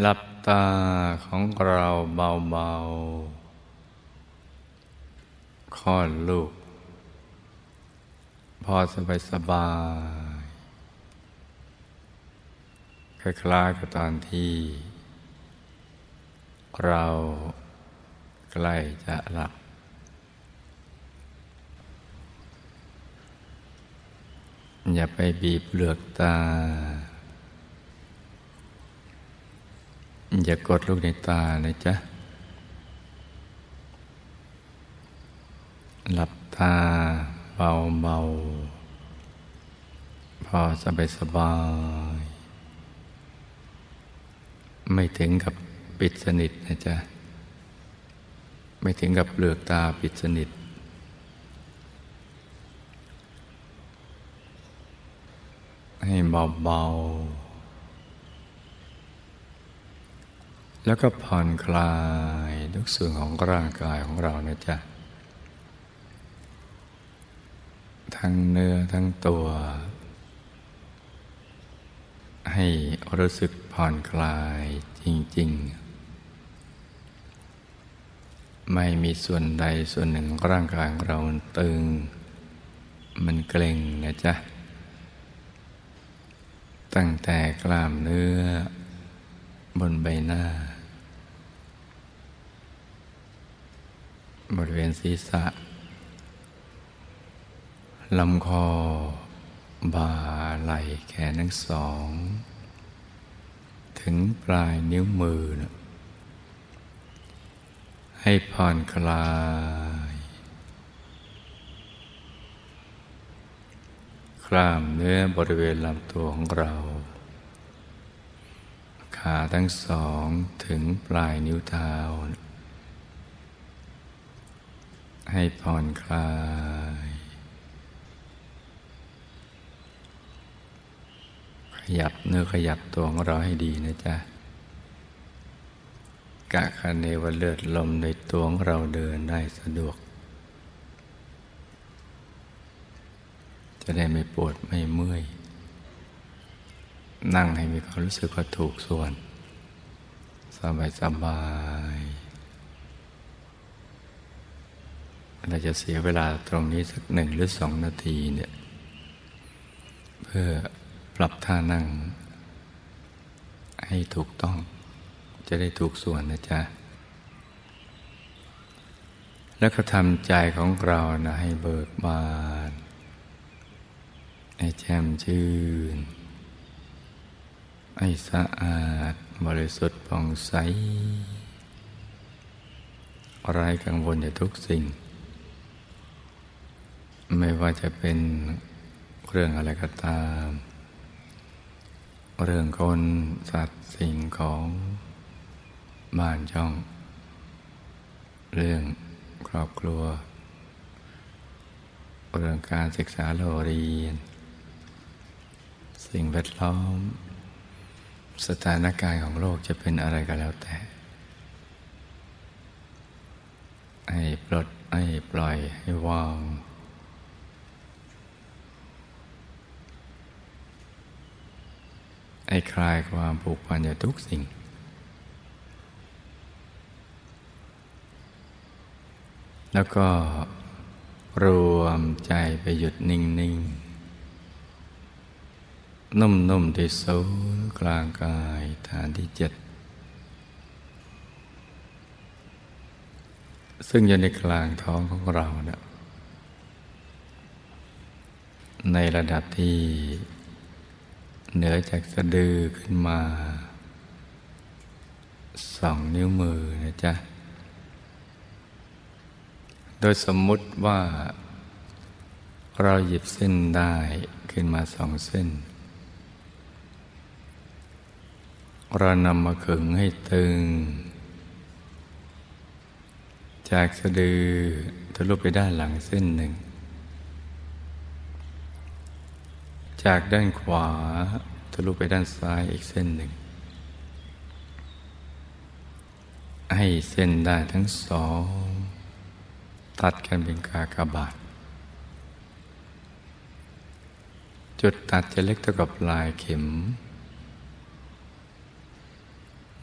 หลับตาของเราเบาๆคลอดลูก พอสบายสบายคล้ายๆกับตอนที่ เราใกล้จะหลับ อย่าไปบีบเปลือกตา อย่ากดลูกในตานะจ๊ะหลับตาเบาเบาพอสบายสบาย ไม่ถึงกับปิดสนิทนะจ๊ะ ไม่ถึงกับเปลือกตาปิดสนิท ให้เบาๆ แล้วก็ผ่อนคลายทุกส่วนของร่างกายของเรานะจ๊ะ ทั้งเนื้อทั้งตัว ให้รู้สึกผ่อนคลายจริง ๆ ไม่มีส่วนใดส่วนหนึ่งของร่างกายของเรามันตึง มันเกร็งนะจ๊ะ ตั้งแต่กล้ามเนื้อบนใบหน้า บริเวณศีรษะลำคอ บ่าไหล่แขนทั้งสอง ถึงปลายนิ้วมือนะให้ผ่อนคลาย กล้ามเนื้อบริเวณลำตัวของเรา ขาทั้งสองถึงปลายนิ้วเท้านะ ให้ผ่อนคลาย ขยับเนื้อขยับตัวของเราให้ดีนะจ๊ะกะคันเนวเลือดลมในตัวของเราเดินได้สะดวก จะได้ไม่ปวดไม่เมื่อย นั่งให้มีความรู้สึกว่าถูกส่วน สบายสบาย เราจะเสียเวลาตรงนี้สักหนึ่งหรือสองนาทีเนี่ยเพื่อปรับท่านั่ง ให้ถูกต้อง จะได้ถูกส่วนนะจ๊ะ แล้วก็ทำใจของเรานะให้เบิกบาน ให้แจ่มชื่น ให้สะอาดบริสุทธิ์ผ่องใสไร้กังวลในทุกสิ่ง ไม่ว่าจะเป็นเรื่องอะไรก็ตาม เรื่องคนสัตว์สิ่งของบ้านช่อง เรื่องครอบครัว เรื่องการศึกษาโรงเรียน สิ่งแวดล้อม สถานการณ์ของโลกจะเป็นอะไรก็แล้วแต่ ให้ปลดให้ปล่อยให้วาง ให้คลายความผูกพันจากทุกสิ่ง แล้วก็รวมใจไปหยุดนิ่งๆนุ่มๆที่ศูนย์กลางกายฐานที่เจ็ดซึ่งอยู่ในกลางท้องของเราเนะในระดับที่ เหนือจากสะดือขึ้นมาสองนิ้วมือนะจ๊ะ โดยสมมุติว่า เราหยิบเส้นได้ขึ้นมาสองเส้น เรานำมาขึงให้ตึง จากสะดือทะลุไปด้านหลังเส้นหนึ่ง จากด้านขวาทะลุไปด้านซ้ายอีกเส้นหนึ่ง ให้เส้นได้ทั้งสอง ตัดกันเป็นกากบาท จุดตัดจะเล็กเท่ากับลายเข็ม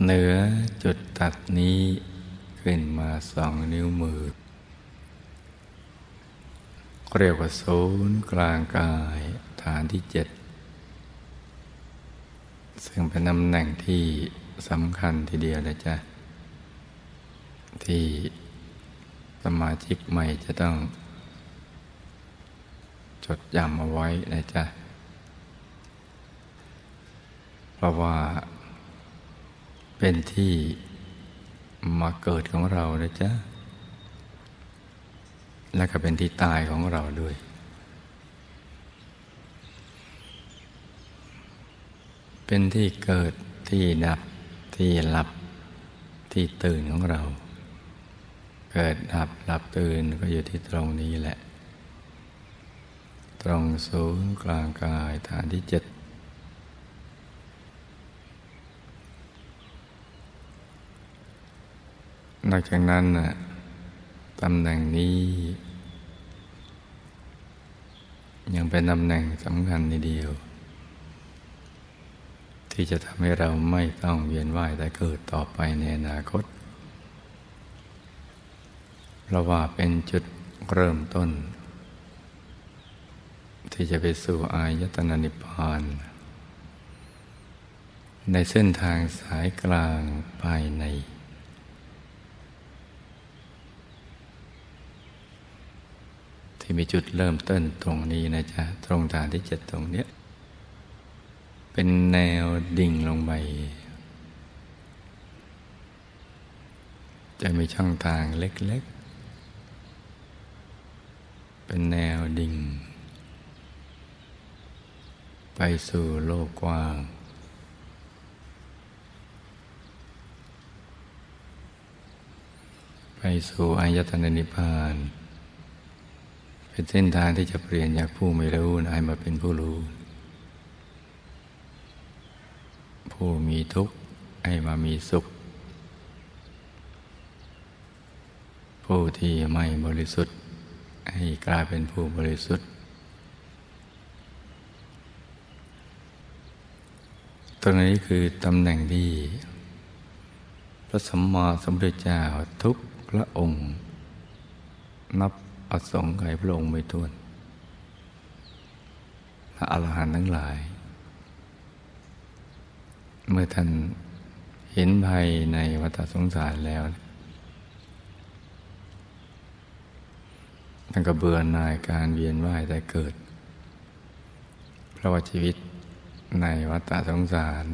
เหนือจุดตัดนี้ขึ้นมาสองนิ้วมือ เรียกว่าศูนย์กลางกาย ฐานที่เจ็ดซึ่งเป็นตำแหน่งที่สำคัญทีเดียวนะจ๊ะที่สมาชิกใหม่จะต้อง จดจำเอาไว้นะจ๊ะ เพราะว่า เป็นที่มาเกิดของเรานะจ๊ะ และก็เป็นที่ตายของเราด้วย เป็นที่เกิดที่ดับที่หลับที่ตื่นของเรา เกิดดับหลับตื่นก็อยู่ที่ตรงนี้แหละ ตรงศูนย์กลางกายฐานที่เจ็ดนอกจากนั้นตำแหน่งนี้ ยังเป็นตำแหน่งสำคัญในเดียว ที่จะทำให้เราไม่ต้องเวียนว่ายแต่เกิดต่อไปในอนาคตเพราะว่าเป็นจุดเริ่มต้น ที่จะไปสู่อายตนะนิพพานในเส้นทางสายกลางภายใน ที่มีจุดเริ่มต้นตรงนี้นะจ๊ะ ตรงฐานที่เจ็ดตรงเนี้ย เป็นแนวดิ่งลงไป จะมีช่องทางเล็ก ๆ เป็นแนวดิ่ง ไปสู่โลกกว้างไปสู่อายตนะนิพพาน เป็นเส้นทางที่จะเปลี่ยนจากผู้ไม่รู้ให้มาเป็นผู้รู้ ผู้มีทุกข์ให้มามีสุข ผู้ที่ไม่บริสุทธิ์ ให้กลายเป็นผู้บริสุทธิ์ตรงนี้คือตำแหน่งที่พระสัมมาสัมพุทธเจ้าทุกพระองค์ นับอสงไขยพระองค์ไม่ท้วน พระอรหันต์ทั้งหลาย เมื่อท่านเห็นภัยในวัฏสงสารแล้วท่านก็เบื่อหน่ายการเวียนว่ายแต่เกิด เพราะว่าชีวิตในวัฏสงสาร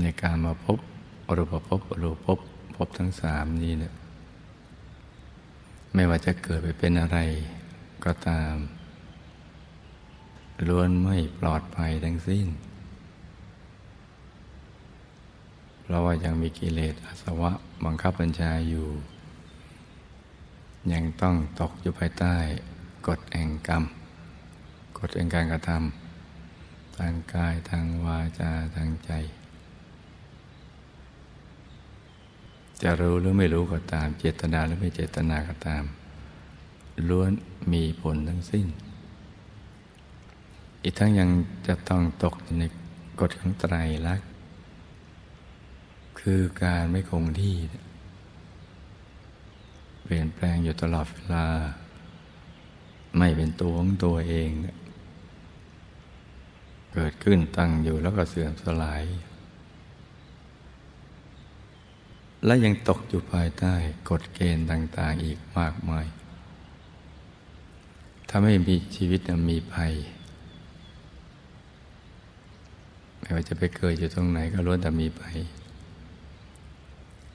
ในการมาพบอรูปภพอรูปภพพบทั้งสามนี้เนี่ยไม่ว่าจะเกิดไปเป็นอะไรก็ตาม ล้วนไม่ปลอดภัยทั้งสิ้น เพราะว่ายังมีกิเลสอาสวะบังคับบัญชาอยู่ ยังต้องตกอยู่ภายใต้กฎแห่งกรรม กฎแห่งการกระทำทางกายทางวาจาทางใจ จะรู้หรือไม่รู้ก็ตาม เจตนาหรือไม่เจตนาก็ตาม ล้วนมีผลทั้งสิ้น อีกทั้งยังจะต้องตกในกฎของไตรลักษณ์คือการไม่คงที่ เปลี่ยนแปลงอยู่ตลอดเวลา ไม่เป็นตัวของตัวเอง เกิดขึ้นตั้งอยู่แล้วก็เสื่อมสลาย และยังตกอยู่ภายใต้กฎเกณฑ์ต่าง ๆ อีกมากมายถ้าไม่มีชีวิตมีภัย ไม่ว่าจะไปเกิดอยู่ตรงไหนก็ล้วนแต่มีภัย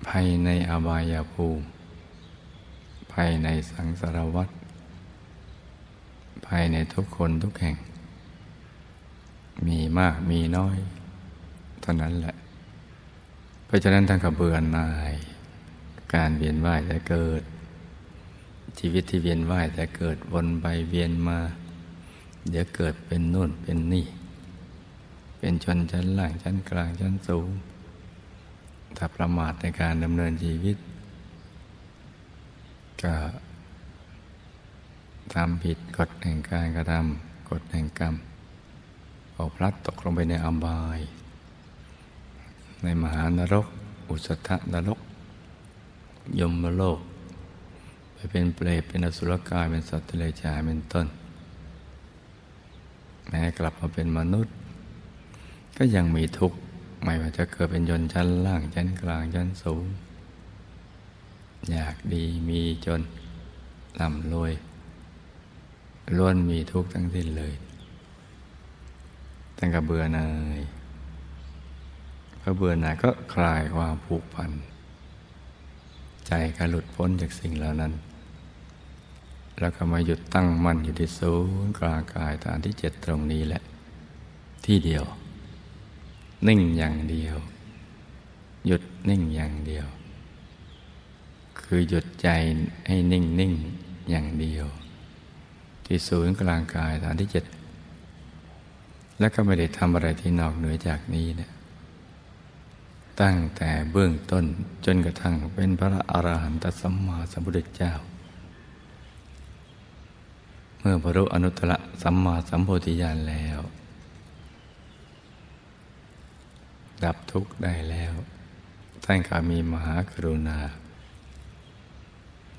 ภัยในอบายภูมิภัยในสังสารวัฏภัยในทุกคนทุกแห่ง มีมากมีน้อย เท่านั้นแหละ เพราะฉะนั้นท่านก็เบื่อหน่าย การเวียนว่ายแต่เกิด ชีวิตที่เวียนว่ายแต่เกิดวนไปเวียนมา เดี๋ยวเกิดเป็นนู่นเป็นนี่ เป็นชนชั้นล่างชั้นกลางชั้นสูง ถ้าประมาทในการดำเนินชีวิต ก็ทำผิดกฎแห่งการกระทำกฎแห่งกรรมออกพลัดตกลงไปในอัมบาย ในมหานรก อุสธนรก ยมโลก ไปเป็นเปรตเป็นอสุรกายเป็นสัตว์ทะเลจายเป็นต้น แม้กลับมาเป็นมนุษย์ ก็ยังมีทุกข์ไม่ว่าจะเกิดเป็นยนชั้นล่างชั้นกลางชั้นสูง อยากดีมีจนร่ำรวยล้วนมีทุกข์ทั้งสิ้นเลยตั้งกับเบื่อหน่ายพอเบื่อหน่ายก็คลายความผูกพัน ใจก็หลุดพ้นจากสิ่งเหล่านั้น แล้วก็มาหยุดตั้งมั่นอยู่ที่ศูนย์กลางกายฐานที่เจ็ดตรงนี้แหละ ที่เดียว นิ่งอย่างเดียว หยุดนิ่งอย่างเดียว คือหยุดใจให้นิ่งนิ่งอย่างเดียว ที่ศูนย์กลางกายฐานที่เจ็ดแล้วก็ไม่ได้ทำอะไรที่นอกเหนือจากนี้เนี่ยตั้งแต่เบื้องต้นจนกระทั่งเป็นพระอรหันตสัมมาสัมพุทธเจ้า เมื่อบรรลุอนุตตรสัมมาสัมโพธิญาณแล้ว ดับทุกข์ได้แล้ว ท่านก็มีมหากรุณา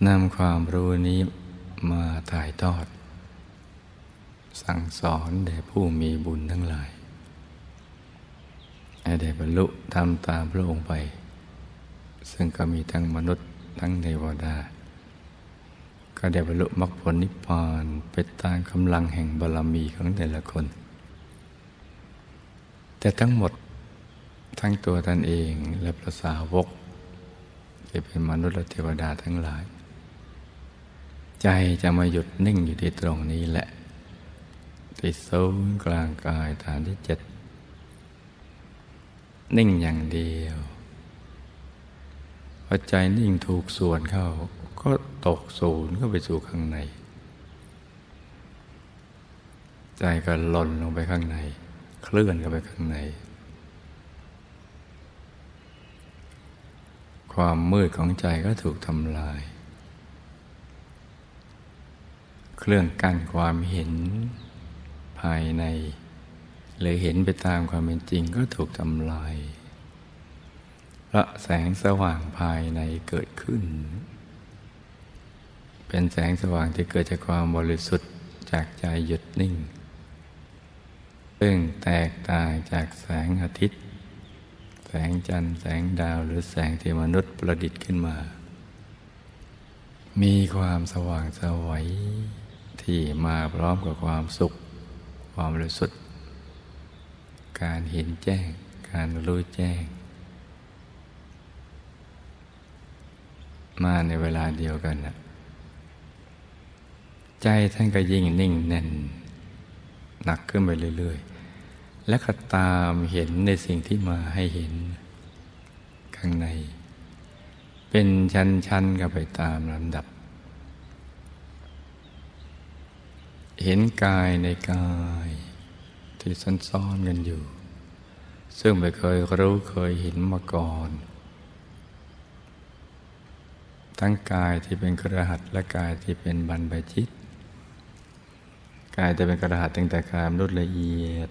นำความรู้นี้มาถ่ายทอด สั่งสอนแด่ผู้มีบุญทั้งหลายให้ได้บรรลุทำตามพระองค์ไป ซึ่งก็มีทั้งมนุษย์ทั้งเทวดา ก็ได้บรรลุมรรคผลนิพพานเป็นตามกำลังแห่งบารมีของแต่ละคน แต่ทั้งหมด ทั้งตัวท่านเองและพระสาวกจะเป็นมนุษย์และเทวดาทั้งหลาย ใจจะมาหยุดนิ่งอยู่ที่ตรงนี้แหละ ที่ศูนย์กลางกายฐานที่เจ็ดนิ่งอย่างเดียวพอใจนิ่งถูกส่วนเข้า ก็ตกศูนย์ก็ไปสู่ข้างใน ใจก็หล่นลงไปข้างใน เคลื่อนเข้าไปข้างใน ความมืดของใจก็ถูกทำลาย เครื่องกั้นความเห็นภายในหรือเห็นไปตามความเป็นจริงก็ถูกทำลายพระแสงสว่างภายในเกิดขึ้น เป็นแสงสว่างที่เกิดจากความบริสุทธิ์จากใจหยุดนิ่ง ซึ่งแตกต่างจากแสงอาทิตย์ แสงจันทร์แสงดาวหรือแสงที่มนุษย์ประดิษฐ์ขึ้นมา มีความสว่างสวัยที่มาพร้อมกับความสุข ความรู้สุดการเห็นแจ้ง การรู้แจ้ง มาในเวลาเดียวกันนะใจท่านก็ยิ่งนิ่งแน่น หนักขึ้นไปเรื่อย และก็ตามเห็นในสิ่งที่มาให้เห็น ข้างใน เป็นชั้นๆกันไปตามลำดับ เห็นกายในกายที่ซ้อนๆกันอยู่ ซึ่งไม่เคยรู้เคยเห็นมาก่อน ทั้งกายที่เป็นกระหัตและกายที่เป็นบรรพชิต กายจะเป็นกระหัตตั้งแต่กายมนุษย์ละเอียด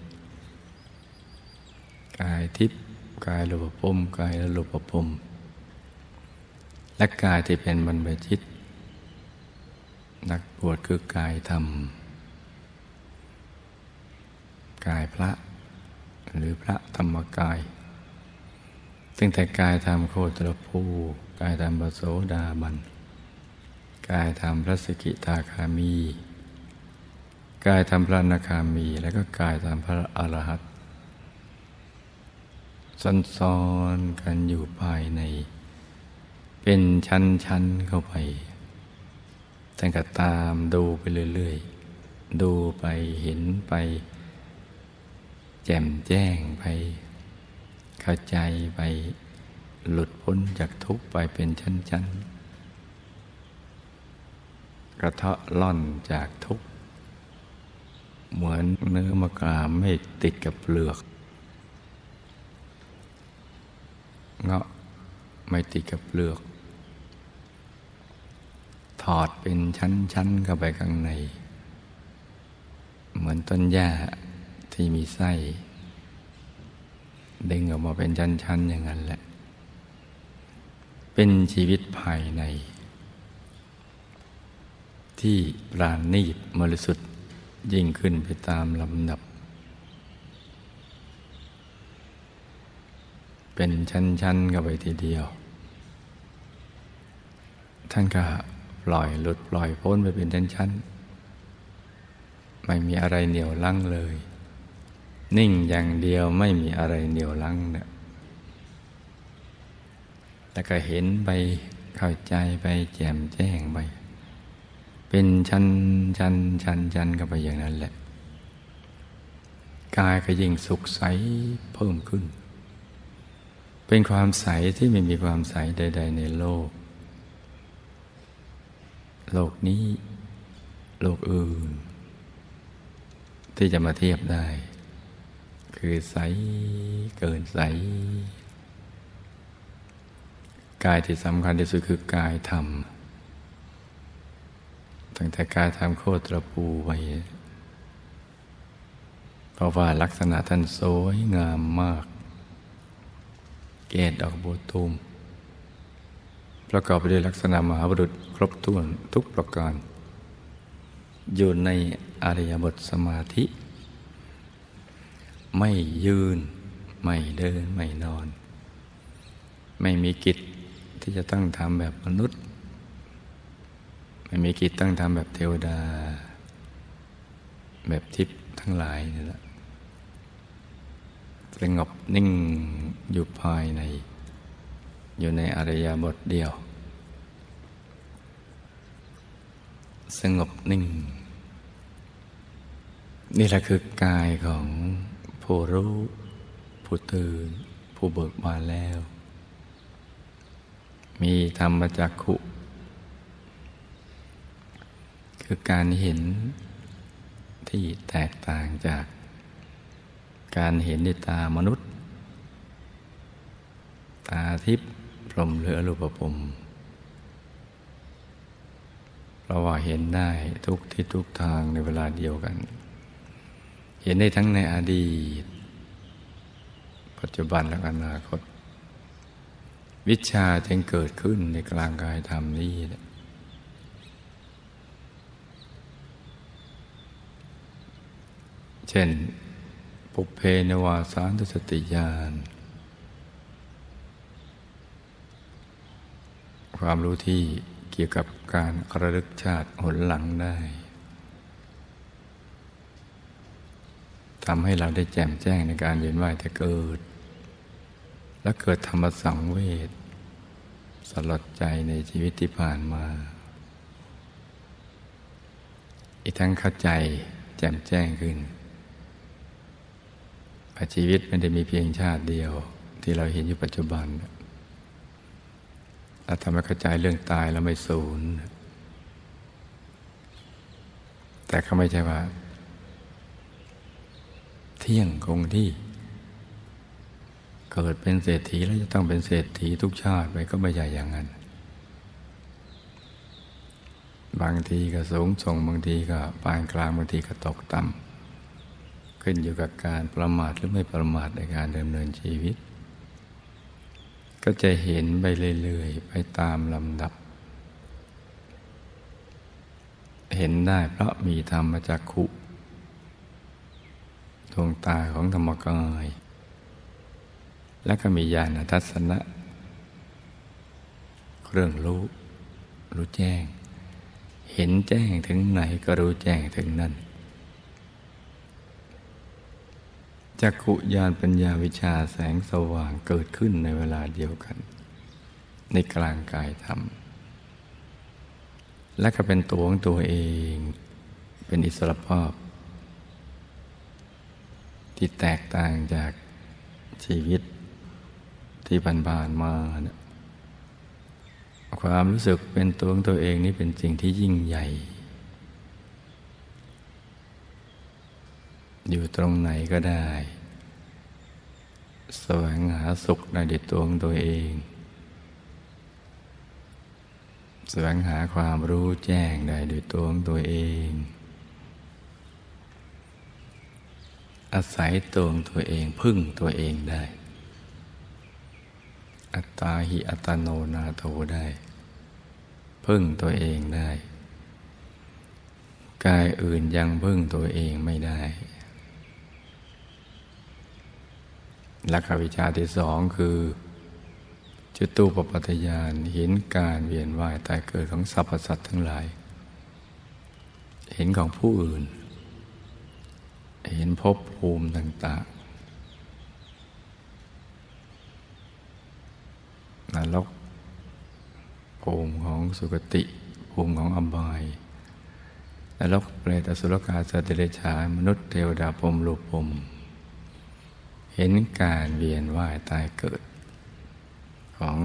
กายทิพย์กายรูปภพกายรูปภพและกายที่เป็นบรรพชิต นักบวชคือกายธรรม กายพระ หรือพระธรรมกายซึ่งแต่กายทำโคตรภูกายทำปโสดาบัน กายทำพระสกิทาคามี กายทำพระนาคามี แล้วก็กายทำพระอรหัต ซ้อนกันอยู่ภายใน เป็นชั้นๆเข้าไปท่านก็ตามดูไปเรื่อยๆ ดูไปเห็นไป แจ่มแจ้งไป เข้าใจไปหลุดพ้นจากทุกข์ไปเป็นชั้นๆ กระเทาะล่อนจากทุกข์ เหมือนเนื้อมะกรามไม่ติดกับเปลือก เงาะไม่ติดกับเปลือก ถอดเป็นชั้นๆเข้าไปข้างใน เหมือนต้นหญ้าที่มีไส้ดึงออกมาเป็นชั้น ๆ อย่างนั้นแหละ เป็นชีวิตภายใน ที่ปราณีตมรสุดยิ่งขึ้นไปตามลำดับ เป็นชั้นๆเข้าไปทีเดียว ท่านก็ปล่อยหลุดปล่อยพ้นไปเป็นชั้นๆไม่มีอะไรเหนียวลังเลย นิ่งอย่างเดียวไม่มีอะไรเหนียวลังเนี่ยแล้วก็เห็นไปเข้าใจไปแจ่มแจ้งไปเป็นชั้นชั้นชั้นชั้นกันไปอย่างนั้นแหละ กายก็ยิ่งสุขใสเพิ่มขึ้น เป็นความใสที่ไม่มีความใสใด ๆ ในโลก โลกนี้ โลกอื่น ที่จะมาเทียบได้ คือใสเกินใส กายที่สำคัญที่สุดคือกายธรรม ตั้งแต่กายธรรมโคตรปูไว้เพราะว่าลักษณะท่านสวยงามมาก เกตดอกบัวตูมประกอบไปด้วยลักษณะมหาบุรุษครบถ้วนทุกประการ อยู่ในอริยบทสมาธิ ไม่ยืน ไม่เดิน ไม่นอน ไม่มีกิจที่จะต้องทำแบบมนุษย์ ไม่มีกิจต้องทำแบบเทวดา แบบทิพย์ทั้งหลายนี่แหละ สงบนิ่งอยู่ภายใน อยู่ในอริยบทเดียว สงบนิ่ง นี่แหละคือกายของผู้รู้ผู้ตื่น ผู้เบิกบานแล้ว มีธรรมจักขุ คือการเห็นที่แตกต่างจาก การเห็นในตามนุษย์ ตาทิพย์พรมหรืออรูปภพเราว่าเห็นได้ทุกที่ทุกทางในเวลาเดียวกัน เห็นได้ทั้งในอดีต ปัจจุบันและอนาคต วิชาจึงเกิดขึ้นในกลางกายธรรมนี้เช่น ปุเพนวาสานตสติญาณความรู้ที่เกี่ยวกับการระลึกชาติหนหลังได้ทำให้เราได้แจ่มแจ้งในการเวียนว่ายแต่เกิด และเกิดธรรมสังเวชสลดใจในชีวิตที่ผ่านมา อีกทั้งเข้าใจแจ่มแจ้งขึ้น ชีวิตไม่ได้มีเพียงชาติเดียว ที่เราเห็นอยู่ปัจจุบันถ้าทำให้เข้าใจเรื่องตายแล้วไม่สูญแต่เขาไม่ใช่ว่า เที่ยงคงที่ เกิดเป็นเศรษฐีแล้วจะต้องเป็นเศรษฐีทุกชาติไปก็ไม่ใช่อย่างนั้น บางทีก็สูงส่งบางทีก็ปานกลางบางทีก็ตกต่ำ ขึ้นอยู่กับการประมาทหรือไม่ประมาทในการดำเนินชีวิต ก็จะเห็นไปเรื่อยๆไปตามลำดับ เห็นได้เพราะมีธรรมจักขุทุวงตาของธรรมกาย และก็มีญาณทัศนะ เครื่องรู้ รู้แจ้ง เห็นแจ้งถึงไหนก็รู้แจ้งถึงนั่น จักขุญาณปัญญาวิชาแสงสว่างเกิดขึ้นในเวลาเดียวกัน ในกลางกายธรรม และก็เป็นตัวของตัวเอง เป็นอิสระภาพ ที่แตกต่างจากชีวิตที่ผ่านๆมานะความรู้สึกเป็นตัวของตัวเองนี่เป็นสิ่งที่ยิ่งใหญ่ อยู่ตรงไหนก็ได้ แสวงหาสุขในดิตตัวของตัวเอง แสวงหาความรู้แจ้งได้ด้วยตัวของตัวเอง อาศัยตัวของตัวเองพึ่งตัวเองได้ อัตตาหิอัตโนนาโถได้ พึ่งตัวเองได้กายอื่นยังพึ่งตัวเองไม่ได้ ลักวิชาที่สองคือ จุตูปปัตยานเห็นการเวียนว่ายตายเกิดของสรรพสัตว์ทั้งหลาย เห็นของผู้อื่น เห็นภพภูมิต่างๆนรกภูมิของสุคติ ภูมิของอบายนรกเปรตอสุรกาสัตว์เดรัจฉานมนุษย์เทวดาพรมลูกพรม เห็นการเวียนว่ายตายเกิด ของ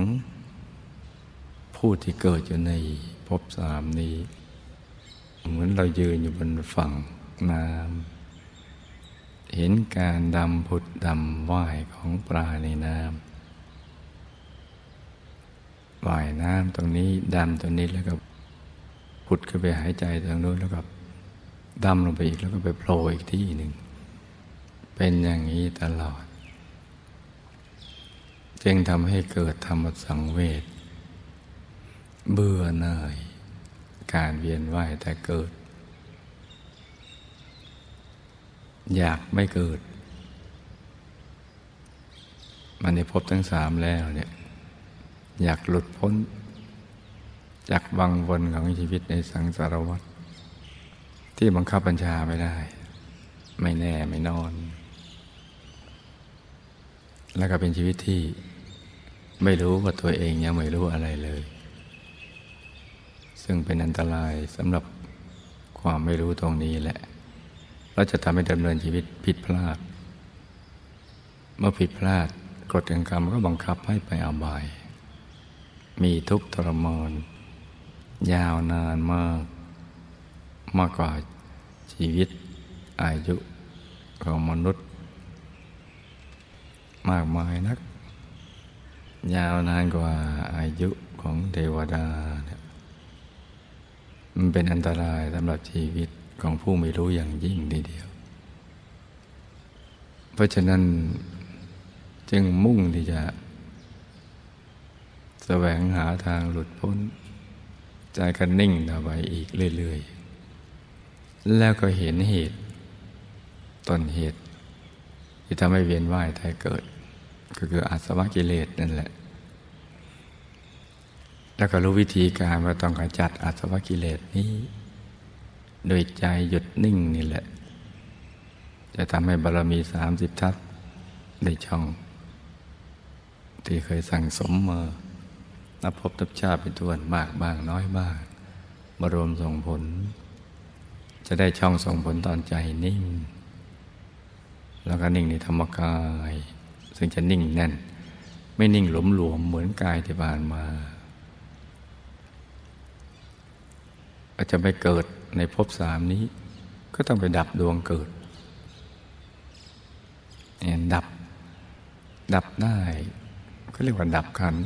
ผู้ที่เกิดอยู่ในภพสามนี้ เหมือนเรายืนอยู่บนฝั่งน้ำเห็นการดำผุดดำว่ายของปลาในน้ำว่ายน้ำตรงนี้ดำตรงนี้แล้วก็ผุดขึ้นไปหายใจตรงนู้นแล้วก็ดำลงไปอีกแล้วก็ไปโผล่อีกที่หนึ่ง เป็นอย่างนี้ตลอด จึงทำให้เกิดธรรมสังเวชเบื่อหน่าย การเวียนว่ายแต่เกิด อยากไม่เกิด มันในพบทั้งสามแล้วเนี่ย อยากหลุดพ้น จากวังวนของชีวิตในสังสารวัฏที่บังคับบัญชาไม่ได้ ไม่แน่ไม่นอน แล้วก็เป็นชีวิตที่ไม่รู้ว่าตัวเองยังไม่รู้อะไรเลย ซึ่งเป็นอันตรายสำหรับความไม่รู้ตรงนี้แหละเราจะทำให้ดำเนินชีวิตผิดพลาด เมื่อผิดพลาดกฎแห่งกรรมก็บังคับให้ไปอบาย มีทุกข์ทรมานยาวนานมาก มากกว่าชีวิตอายุของมนุษย์ มากมายนัก ยาวนานกว่าอายุของเทวดาเนี่ยมันเป็นอันตรายสำหรับชีวิตของผู้ไม่รู้อย่างยิ่งดีเดียว เพราะฉะนั้นจึงมุ่งที่จะแสวงหาทางหลุดพ้น ใจกันนิ่งต่อไปอีกเรื่อย ๆ แล้วก็เห็นเหตุต้นเหตุที่ทำให้เวียนว่ายตายเกิด ก็คืออาสวะกิเลสนั่นแหละ แล้วก็รู้วิธีการว่าต้องกรจัดอาสวะกิเลสนี้ โดยใจหยุดนิ่งนี่แหละ จะทำให้บารมีสามสิบทัศได้ช่อง ที่เคยสั่งสมมานับพบนับชาติเป็นตัวนมากบ้างน้อยบ้างมารวมส่งผล จะได้ช่องส่งผลตอนใจนิ่ง แล้วก็นิ่งในธรรมกาย ซึ่งจะนิ่งแน่น ไม่นิ่งหลมหลวมเหมือนกายที่ผ่านมา อาจจะไปเกิดในภพสามนี้ ก็ต้องไปดับดวงเกิดเนี่ยดับ ดับได้ ก็เรียกว่าดับขัน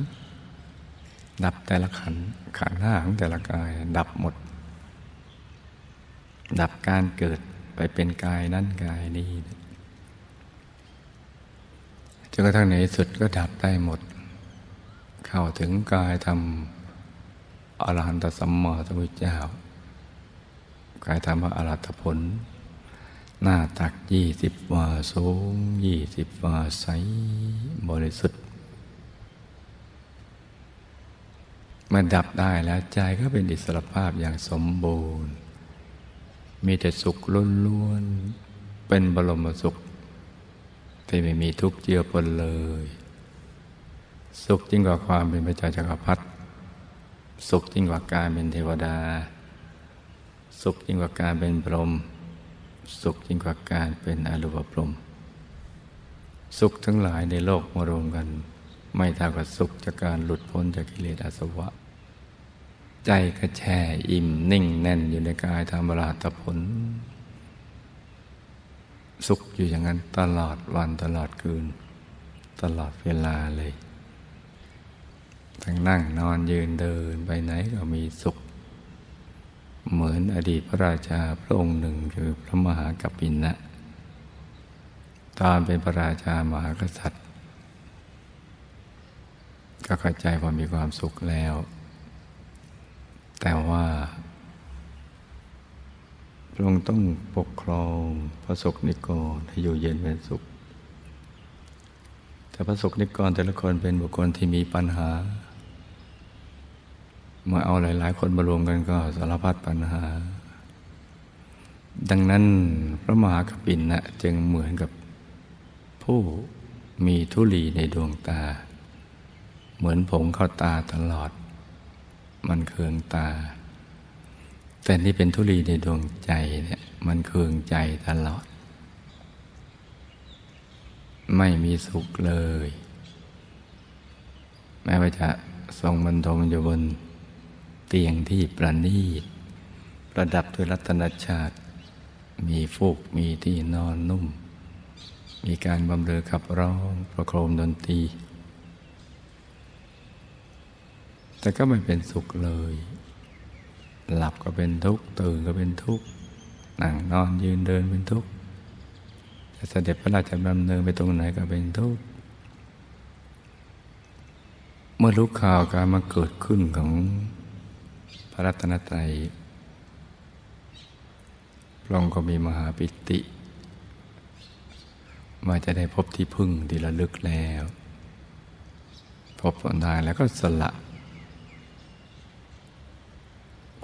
ดับแต่ละขัน ขันห้าของแต่ละกาย ดับหมด ดับการเกิดไปเป็นกายนั้นกายนี้ นกระทั่งในสุดก็ดับได้หมด เข้าถึงกายทำอรหันตสัมมาสัมพุทธเจ้ากายทำพระอรหัตผล หน้าตักยี่สิบวาสูงยี่สิบวาใสบริสุทธิ์มันดับได้แล้วใจก็เป็นอิสรภาพอย่างสมบูรณ์ มีแต่สุขล้วนๆเป็นบรมสุข ที่ไม่มีทุกข์เจือปนเลย สุขยิ่งกว่าความเป็นพระเจ้าจักรพรรดิสุขยิ่งกว่าการเป็นเทวดา สุขยิ่งกว่าการเป็นพรหมสุขยิ่งกว่าการเป็นอรูปพรหมสุขทั้งหลายในโลกมารวมกัน ไม่เท่ากับสุขจากการหลุดพ้นจากกิเลสอาสวะ ใจก็แช่อิ่มนิ่งแน่นอยู่ในกายธรรมราตผล สุขอยู่อย่างนั้นตลอดวันตลอดคืน ตลอดเวลาเลย ทั้งนั่งนอนยืนเดินไปไหนก็มีสุข เหมือนอดีตพระราชาพระองค์หนึ่งคือพระมหากัปปินะตอนเป็นพระราชามหากษัตริย์ ก็เข้าใจว่ามีความสุขแล้ว แต่ว่า ระองค์ต้องปกครองพระสกนิกรให้อยู่เย็นเป็นสุข แต่พระสกนิกรแต่ละคนเป็นบุคคลที่มีปัญหา เมื่อเอาหลาย ๆ คนมารวมกันก็สารพัดปัญหา ดังนั้นพระมหากปินนะจึงเหมือนกับผู้มีทุลีในดวงตา เหมือนผงเข้าตาตลอด มันเคืองตา แต่นี่เป็นทุลีในดวงใจเนี่ยมันเคืองใจตลอด ไม่มีสุขเลย แม้ว่าจะทรงบรรทมอยู่บนเตียงที่ประณีต ประดับด้วยรัตนชาติ มีฟูกมีที่นอนนุ่ม มีการบำเรอขับร้องประโคมดนตรี แต่ก็ไม่เป็นสุขเลย หลับก็เป็นทุกข์ตื่นก็เป็นทุกข์นั่งนอนยืนเดินเป็นทุกข์จะเสด็จพระราชดำเนินไปตรงไหนก็เป็นทุกข์เมื่อรู้ข่าวการมาเกิดขึ้นของพระรัตนตรัยพระองค์ก็มีมหาปิติว่าจะได้พบที่พึ่งที่ระลึกแล้ว พบตนได้แล้วก็สละ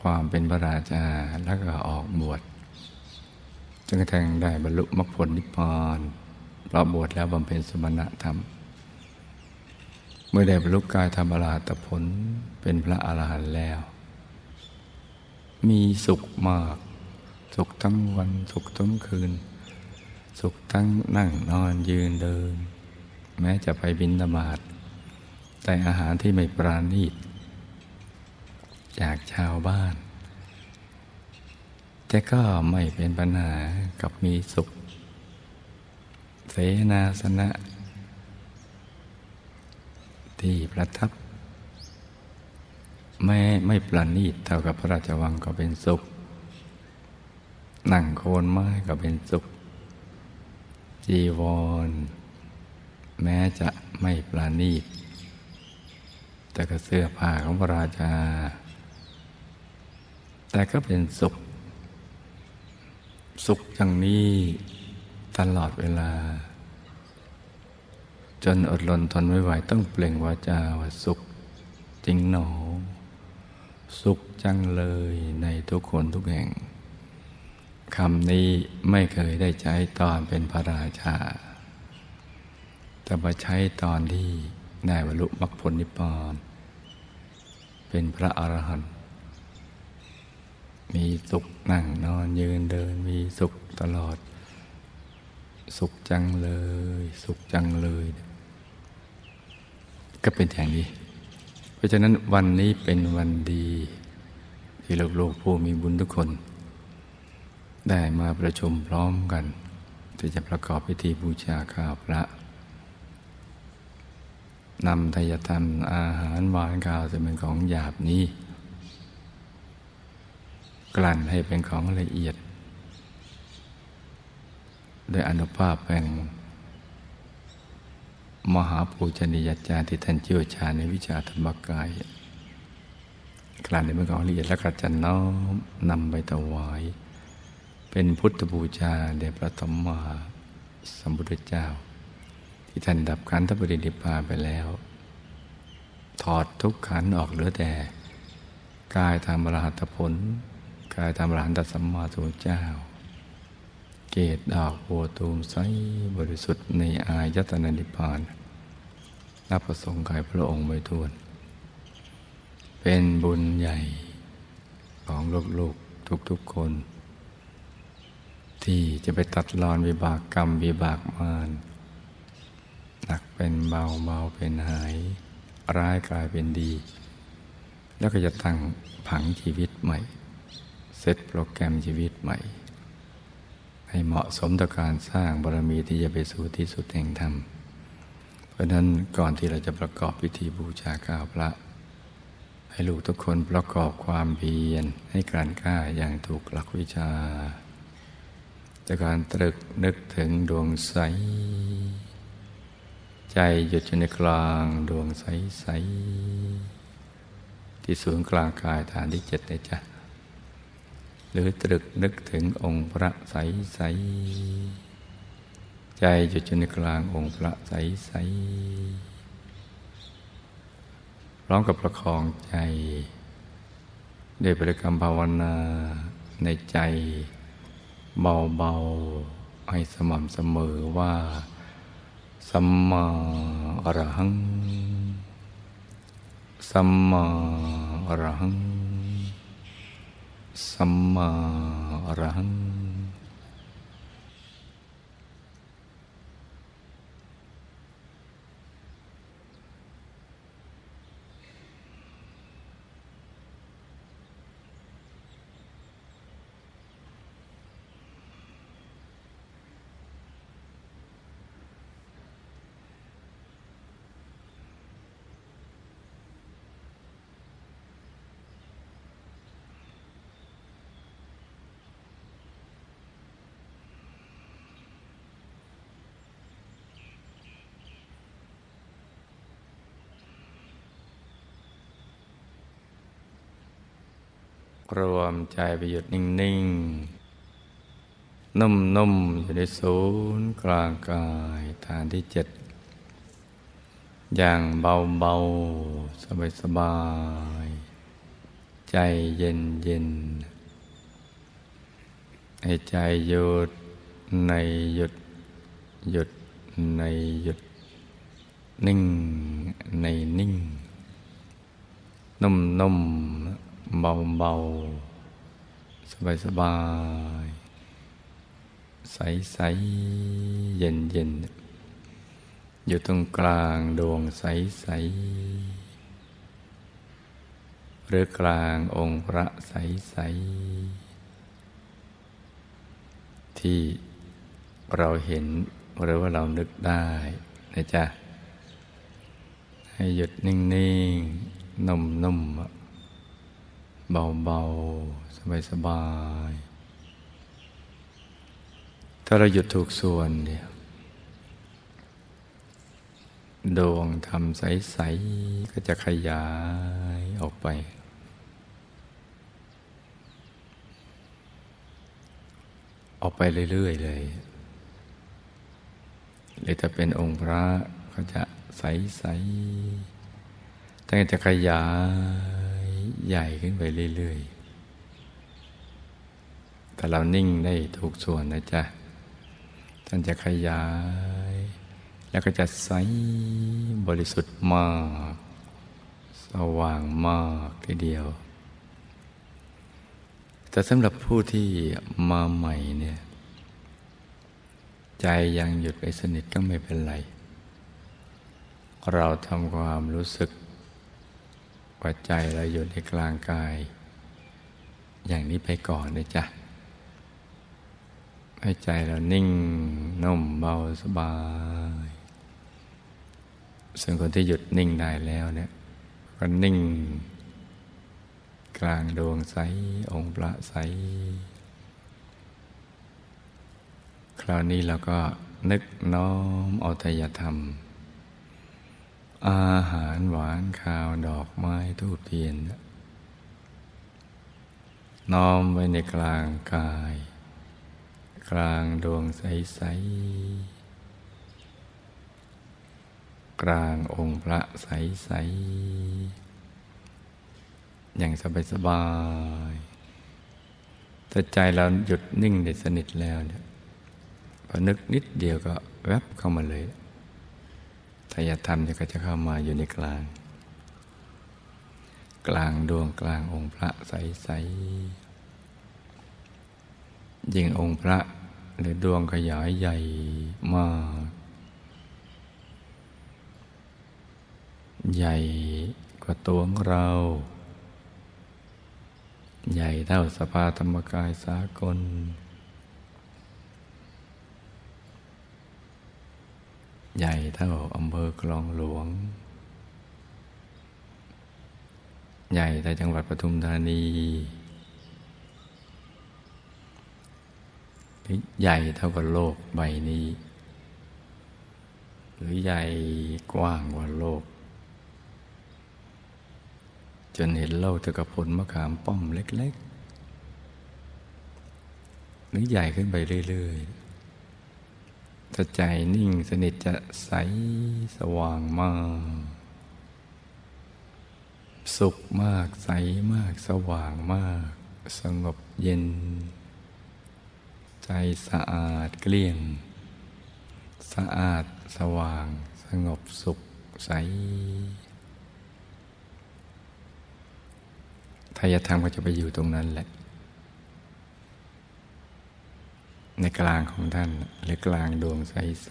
ความเป็นพระราชาแล้วก็ออกบวชจนกระทั่งได้บรรลุมรรคผลนิพพานเพราะบวชแล้วบำเพ็ญสมณธรรม เมื่อได้บรรลุกายธรรมราตผลเป็นพระอรหันต์แล้ว มีสุขมาก สุขทั้งวัน สุขทั้งคืน สุขทั้งนั่งนอนยืนเดิน แม้จะไปบินธบาตแต่อาหารที่ไม่ปราณีต จากชาวบ้าน แต่ก็ไม่เป็นปัญหากับมีสุข เสนาสนะ ที่ประทับแม้ไม่ปราณีตเท่ากับพระราชวังก็เป็นสุข นั่งโคนไม้ก็เป็นสุข จีวร แม้จะไม่ปราณีตแต่ก็เสื้อผ้าของพระราชา แต่ก็เป็นสุข สุขอย่างนี้ตลอดเวลา จนอดรนทนไม่ไหวต้องเปล่งวาจาว่าสุขจริงหนอ สุขจังเลยในทุกคนทุกแห่งคำนี้ไม่เคยได้ใช้ตอนเป็นพระราชา แต่มาใช้ตอนที่ได้บรรลุมรรคผลนิพพาน เป็นพระอรหันต์ มีสุขนั่งนอนยืนเดินมีสุขตลอด สุขจังเลย สุขจังเลย ก็เป็นอย่างนี้ เพราะฉะนั้นวันนี้เป็นวันดี ที่ลูกๆผู้มีบุญทุกคน ได้มาประชุมพร้อมกัน ที่จะประกอบพิธีบูชาข้าพระนำทายธรรมอาหารหวานข้าวจะเป็นของหยาบนี้ กลั่นให้เป็นของละเอียดโดยอนุภาพแห่งมหาปูชนียาจารย์ที่ท่านเชี่ยวชาญในวิชาธรรมกายกลานในเมือของละเอียดและกระจันน้อมนำไปถวายเเป็นพุทธบูชาแด่พระธรรมาสัมพุทธเจ้า ที่ท่านดับขันธปรินิพพานไปแล้ว ถอดทุกขันออกเหลือแต่ กายธรรมรหัตผล กายธรรมรหันตสัมมาสัมพุทธเจ้า เกตดอกโพตูมใสบริสุทธิ์ในอายตนะนิพพานนับประสงค์กายพระองค์ไว้ทวน เป็นบุญใหญ่ของลูกๆทุกๆคน ที่จะไปตัดรอนวิบากกรรมวิบากมารหนักเป็นเบาเบาเป็นหาย ร้ายกลายเป็นดี แล้วก็จะตั้งผังชีวิตใหม่ เซตโปรแกรมชีวิตใหม่ ให้เหมาะสมต่อการสร้างบารมีที่จะไปสู่ที่สุดแห่งธรรม เพราะนั้นก่อนที่เราจะประกอบพิธีบูชาก้าวพระ ให้ลูกทุกคนประกอบความเพียรให้การกล้าอย่างถูกหลักวิชาจากการตรึกนึกถึงดวงใส ใจหยุดอยู่ในกลางดวงใสใสที่ศูนย์กลางกายฐานที่เจ็ดในะจ๊ะ หรือตรึกนึกถึงองค์พระใสใสใจหยุดอยู่ในกลางองค์พระใสใสพร้อมกับประคองใจด้วยบริกรรมภาวนาในใจเบาๆให้สม่ำเสมอว่าสัมมาอรหังสัมมาอรหัง สัมมาอรหัง รวมใจไปหยุดนิ่งๆ นุ่มๆ อยู่ในศูนย์กลางกายฐานที่เจ็ดอย่างเบาๆ สบายๆ ใจเย็นเย็นให้ใจหยุดในหยุดหยุดในหยุดนิ่งในนิ่ง นุ่มๆ เบาเบาสบายสบาย ใสใสเย็นเย็นอยู่ตรงกลางดวงใสใสหรือกลางองค์พระใสใสที่เราเห็นหรือว่าเรานึกได้นะจ๊ะ ให้หยุดนิ่ง ๆนุ่มๆ เบาๆ สบายๆ ถ้าเราหยุดถูกส่วนเนี่ยดวงทำใส ๆ ก็จะขยายออกไป ออกไปเรื่อย ๆ เลยหรือถ้าเป็นองค์พระก็จะใสๆแต่จะขยาย ใหญ่ขึ้นไปเรื่อยๆ แต่เรานิ่งได้ถูกส่วนนะจ๊ะ ท่านจะขยาย แล้วก็จะใสบริสุทธิ์มาก สว่างมากทีเดียว แต่สำหรับผู้ที่มาใหม่เนี่ย ใจยังหยุดไปสนิทก็ไม่เป็นไร เราทำความรู้สึก ว่าใจเราอยู่ในกลางกาย อย่างนี้ไปก่อนเลยจ้ะ ให้ใจเรานิ่งนุ่มเบาสบาย ส่วนคนที่หยุดนิ่งได้แล้วเนี่ย ก็นิ่ง กลางดวงใส องค์พระใส คราวนี้เราก็นึกน้อมอาทยธรรม อาหารหวานข้าวดอกไม้ทูบเทียน น้อมไว้ในกลางกาย กลางดวงใส ๆ กลางองค์พระใส ๆ อย่างสบายๆถ้าใจเราหยุดนิ่งได้สนิทแล้วเนี่ยพอนึกนิดเดียวก็แวบเข้ามาเลย ทายธรรมก็จะเข้ามาอยู่ในกลาง กลางดวงกลางองค์พระใสๆยิ่งองค์พระหรือดวงขยายใหญ่มาก ใหญ่กว่าตัวของเรา ใหญ่เท่าสภาธรรมกายสากล ใหญ่เท่าอำเภอคลองหลวง ใหญ่ในจังหวัดปทุมธานีหรือใหญ่เท่ากับโลกใบนี้ หรือใหญ่กว้างกว่าโลก จนเห็นโลกเท่ากับผลมะขามป้อมเล็ก ๆ หรือใหญ่ขึ้นไปเรื่อย ๆ ถ้าใจนิ่งสนิทจะใสสว่างมาก สุขมากใสมากสว่างมาก สงบเย็น ใจสะอาดเกลี้ยง สะอาดสว่าง สงบสุขใสทายธรรมก็จะไปอยู่ตรงนั้นแหละ ในกลางของท่าน หรือกลางดวงใส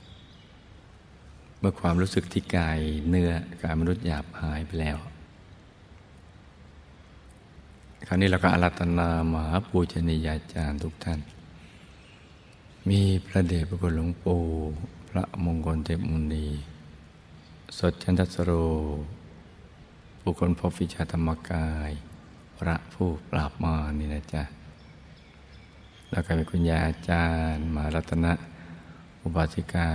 ๆเมื่อความรู้สึกที่กายเนื้อกายมนุษย์หยาบหายไปแล้ว คราวนี้เราก็อารัตนามหาปูชนียาจารย์ทุกท่าน มีพระเดชพระคุณหลวงปู่พระมงคลเทพมุนี สดชันทัสโรบุคคลพบวิชาธรรมกาย พระผู้ปราบมานี่นะจ๊ะ แล้วก็มีคุณยาอาจารย์มารัตนะ อุบาสิกา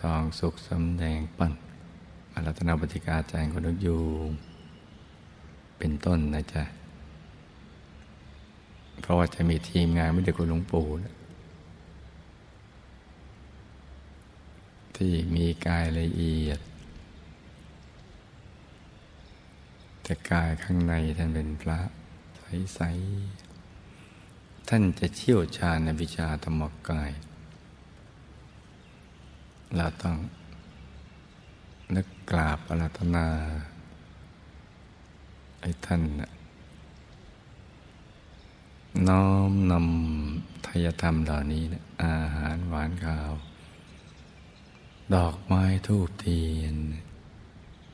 ทองสุขสำแดงปั้นมารัตนอุบาสิกาอาจารย์คนนกอยู่เป็นต้นนะจ๊ะ เพราะว่าจะมีทีมงานไม่ได้คุณหลวงปู่ที่มีกายละเอียด แต่กายข้างในท่านเป็นพระใส ท่านจะเชี่ยวชาญในวิชาธรรมกาย เราต้องนึกกราบอาราธนาให้ท่านน้อมนำทายธรรมเหล่านี้นะอาหารหวานข้าว ดอกไม้ทูบเทียน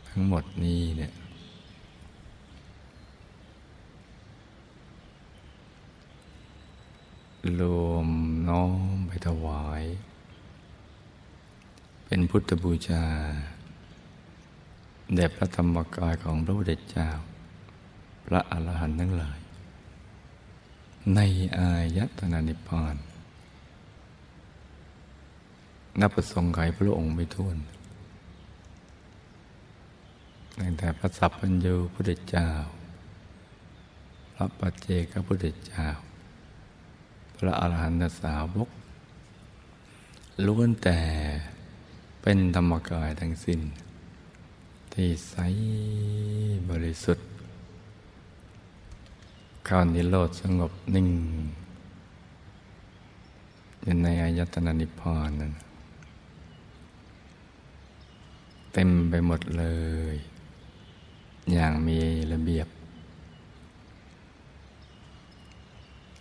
ทั้งหมดนี้เนี่ย รวมน้อมไปถวาย เป็นพุทธบูชาแด่พระธรรมกายของพระพุทธเจ้า พระอรหันต์ทั้งหลาย ในอายตนานิพานนับประสงค์ไขพระองค์ไม่ท้วนตั้งแต่พระสัพพัญญูพุทธเจ้า พระปัจเจกพุทธเจ้า พระอรหันตสาวกล้วนแต่เป็นธรรมกายทั้งสิ้น ที่ใสบริสุทธิ์ข้านิโรธสงบนิ่งอยู่ในอายตนะนิพพานนั้นเต็มไปหมดเลย อย่างมีระเบียบ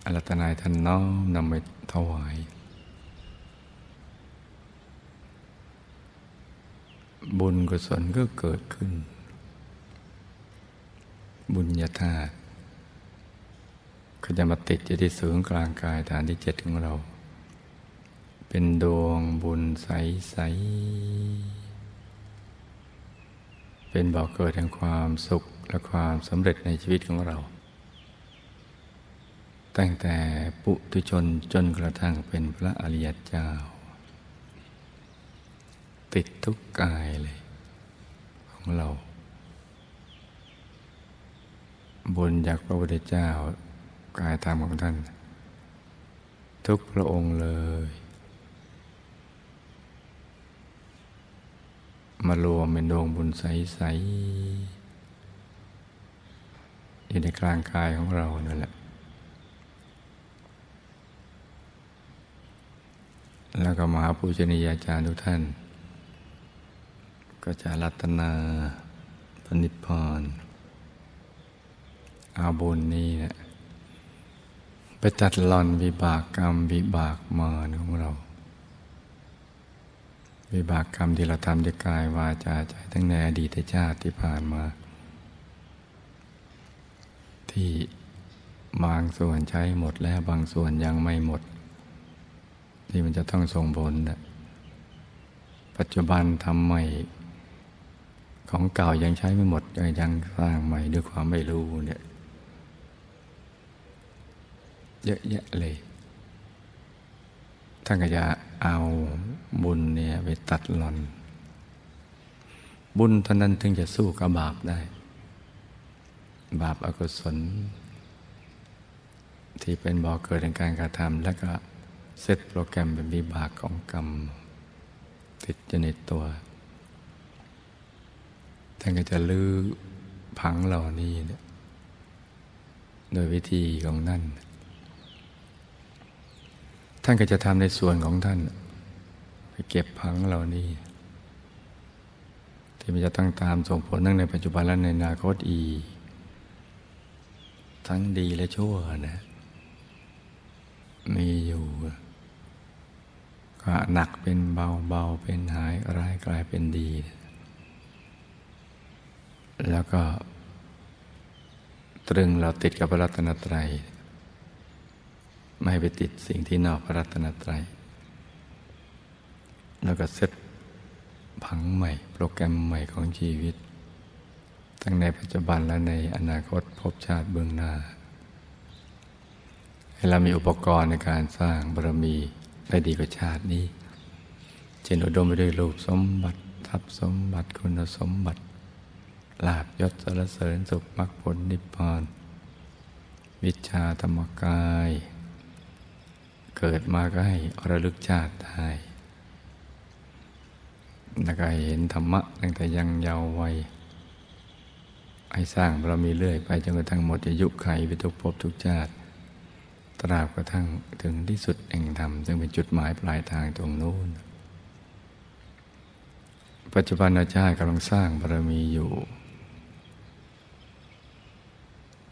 อรัตนายท่านน้อมนำไปถวาย บุญกุศลก็เกิดขึ้น บุญญาธาตุก็จะมาติดอยู่ที่ศูนย์กลางกายฐานที่เจ็ดของเรา เป็นดวงบุญใส ๆ เป็นบ่อกเกิดแห่งความสุขและความสำเร็จในชีวิตของเรา ตั้งแต่ปุถุชนจนกระทั่งเป็นพระอริยเจ้า ติดทุกกายเลย ของเราบุญจากพระพุทธเจ้ากายธรรมของท่าน ทุกพระองค์เลย มารวมเป็นดวงบุญใส ๆ อยู่ในกลางกายของเรานั่นแหละ แล้วก็มหาปูชนียาจารย์ทุกท่าน ก็จะรัตนาปณิพรอาบุญนี้เนี่ไปตัดหลอนวิบากกรรมวิบากมารของเรา วิบากกรรมที่เราทำด้วยกายวาจาใจทั้งในอดีตชาติที่ผ่านมา ที่บางส่วนใช้หมดแล้วบางส่วนยังไม่หมด ที่มันจะต้องส่งผลนะปัจจุบันทำใหม่ ของเก่ายังใช้ไม่หมดยังสร้างใหม่ด้วยความไม่รู้เนี่ยเยอะแยะเลยท่านก็จะเอาบุญเนี่ยไปตัดหลอน บุญเท่านั้นถึงจะสู้กับบาปได้ บาปอากุศล ที่เป็นบ่อเกิดในการกระทำแล้วก็ เซตโปรแกรมเป็นวิบากของกรรม ติดอยู่ในตัว ท่านก็จะลื้อผังเหล่านี้เนี่ยโดยวิธีของนั่นท่านก็จะทำในส่วนของท่าน ไปเก็บพังเหล่านี้ ที่มันจะต้องตามส่งผลทั้งในปัจจุบันและในอนาคตอีทั้งดีและชั่วนะ มีอยู่ หนักเป็นเบาเบาเป็นหายร้ายกลายเป็นดี แล้วก็ ตรึงเราติดกับพระรัตนตรัย ไม่ไปติดสิ่งที่นอกพระรัตนตรัย แล้วก็เซตผังใหม่ โปรแกรมใหม่ของชีวิต ทั้งในปัจจุบันและในอนาคตพบชาติเบื้องหน้าให้เรามีอุปกรณ์ในการสร้างบารมี ได้ดีกว่าชาตินี้เช่นอุดมไปด้วยรูปสมบัติทรัพย์สมบัติคุณสมบัติลาบยศสรเสริญสุขมรรคผลนิพพาน วิชาธรรมกาย เกิดมาก็ให้ระลึกชาติได้แล้วก็เห็นธรรมะตั้งแต่ยังเยาว์วัยให้สร้างเรามีเรื่อยไปจนกระทั่งหมดอายุไขไปทุกภพทุกชาติ ตราบกระทั่งถึงที่สุดแห่งธรรมจึงเป็นจุดหมายปลายทางตรงนู้น ปัจจุบันอาจารย์กำลังสร้างบารมีอยู่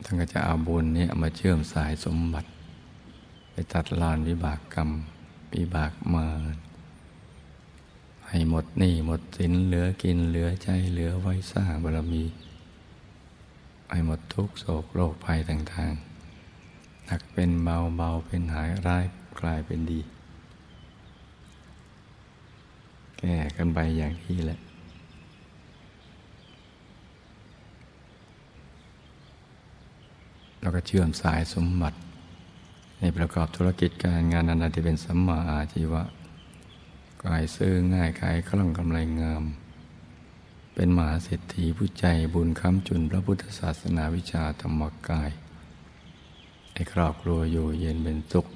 ท่านก็จะเอาบุญนี้มาเชื่อมสายสมบัติ ไปตัดลานวิบากกรรมวิบากมาให้หมดหนี้หมดสินเหลือกินเหลือใจเหลือไว้สร้างบารมี ให้หมดทุกโศกโรคภัยต่างๆ หนักเป็นเบาเบาเป็นหายร้ายกลายเป็นดี แก้กันไปอย่างที่แหละแล้วก็เชื่อมสายสมบัติ ในประกอบธุรกิจการงานอันที่เป็นสัมมาอาชีวะกายซื้อง่ายขายคล่องกำไรงาม เป็นมหาเศรษฐีผู้ใจบุญค้ำจุนพระพุทธศาสนาวิชาธรรมกาย ไอ้ครอบครัวอยู่เย็นเป็นสุข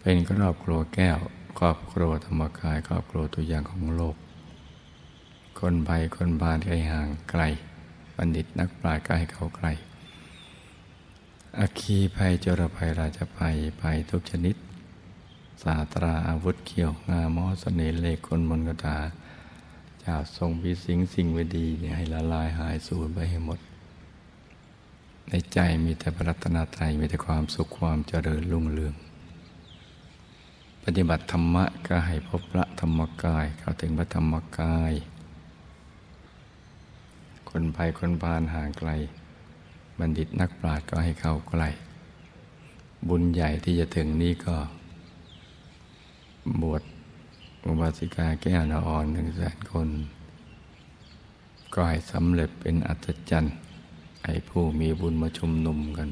เป็นครอบครัวแก้ว ครอบครัวธรรมกาย ครอบครัวตัวอย่างของโลก คนภัยคนบานไกลห่างไกล บัณฑิตนักปราชญ์ก็ให้เขาไกลอคีภัยจรภัยราชภัยภัยทุกชนิด สาตราอาวุธเขียวงามอสเสน่เลขคนมนกตาจะทรงพิสิงสิ่งไม่ดีให้ละลายหายสูญไปให้หมด ในใจมีแต่พระรัตนตรัยมีแต่ความสุขความเจริญรุ่งเรือง ปฏิบัติธรรมะก็ให้พบพระธรรมกายเข้าถึงพระธรรมกาย คนภัยคนพานห่างไกล บัณฑิตนักปราชญ์ก็ให้เข้าใกล้ บุญใหญ่ที่จะถึงนี้ก็ บวชอุบาสิกาแก้วนอ่อนหนึ่งแสนคน ก็ให้สำเร็จเป็นอัศจรรย์ ให้ผู้มีบุญมาชุมนุมกัน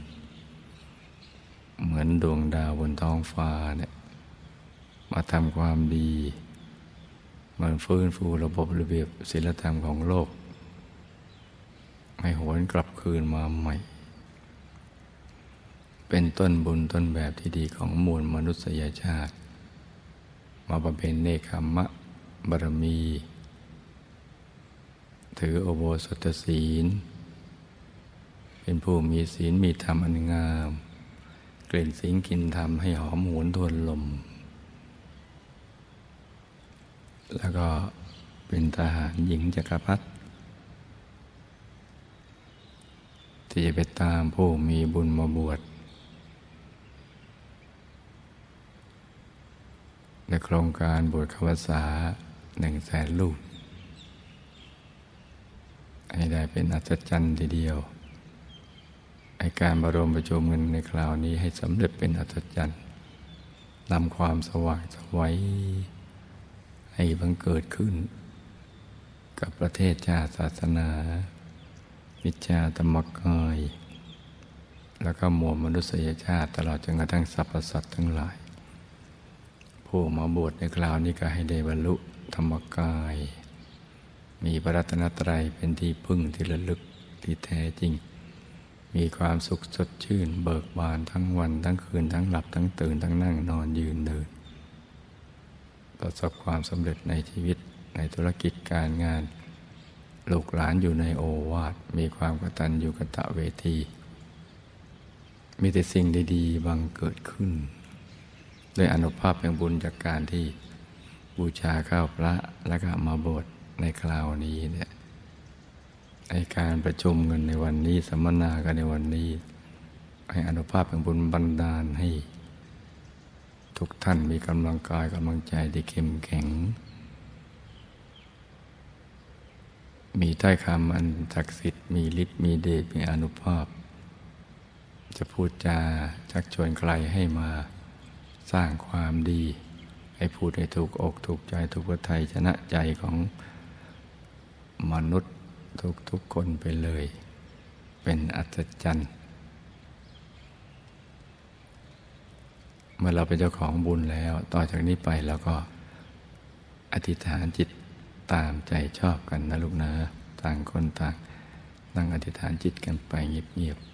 เหมือนดวงดาวบนท้องฟ้าเนี่ยมาทำความดี มันฟื้นฟูระบบระเบียบศีลธรรมของโลก ให้หวนกลับคืนมาใหม่ เป็นต้นบุญต้นแบบที่ดีของมวลมนุษยชาติ มาบำเพ็ญเนคขมะบารมี ถือโอโบสถศีล เป็นผู้มีศีลมีธรรมอันงาม กลิ่นสิงกินธรรมให้หอมหวนทวนลม แล้วก็เป็นทหารหญิงจักรพรรดิที่จะไปตามผู้มีบุญมาบวชในโครงการบวชขวสาหนึ่งแสนลูกให้ได้เป็นอัศจรรย์ทีเดียว ไอการบรมประชุมเงินในคราวนี้ให้สำเร็จเป็นอัศจรรย์นำความสว่างสวัยให้บังเกิดขึ้น กับประเทศชาติศาสนา วิชาธรรมกาย แล้วก็มวลมนุษยชาติตลอดจนกระทั่งสรรพสัตว์ทั้งหลาย ผู้มาบวชในคราวนี้ก็ให้ได้บรรลุธรรมกาย มีพระรัตนตรัยเป็นที่พึ่งที่ระลึกที่แท้จริง มีความสุขสดชื่น เบิกบานทั้งวันทั้งคืนทั้งหลับทั้งตื่นทั้งนั่งนอนยืนเดินประสบความสำเร็จในชีวิตในธุรกิจการงาน ลูกหลานอยู่ในโอวาทมีความกตัญญูกะตะเวที มีแต่สิ่งดีๆบังเกิดขึ้นด้วยอนุภาพแห่งบุญจากการที่บูชาข้าวพระแล้วก็มาบวชในคราวนี้เนี่ย ในการประชุมกันในวันนี้สัมมนากันในวันนี้ ให้อนุภาพแห่งบุญบันดาลให้ ทุกท่านมีกำลังกายกำลังใจที่เข้มแข็ง มีถ้อยคำอันศักดิ์สิทธิ์มีฤทธิ์มีเดชมีอนุภาพ จะพูดจาชักชวนใครให้มาสร้างความดี ให้พูดให้ถูกอกถูกใจถูกพระไทยชนะใจของมนุษย์ ทุกทุกคนไปเลย เป็นอัศจรรย์ เมื่อเราเป็นเจ้าของบุญแล้ว ต่อจากนี้ไปเราก็อธิษฐานจิตตามใจชอบกันนะลูกนะ ต่างคนต่าง นั่งอธิษฐานจิตกันไปเงียบๆ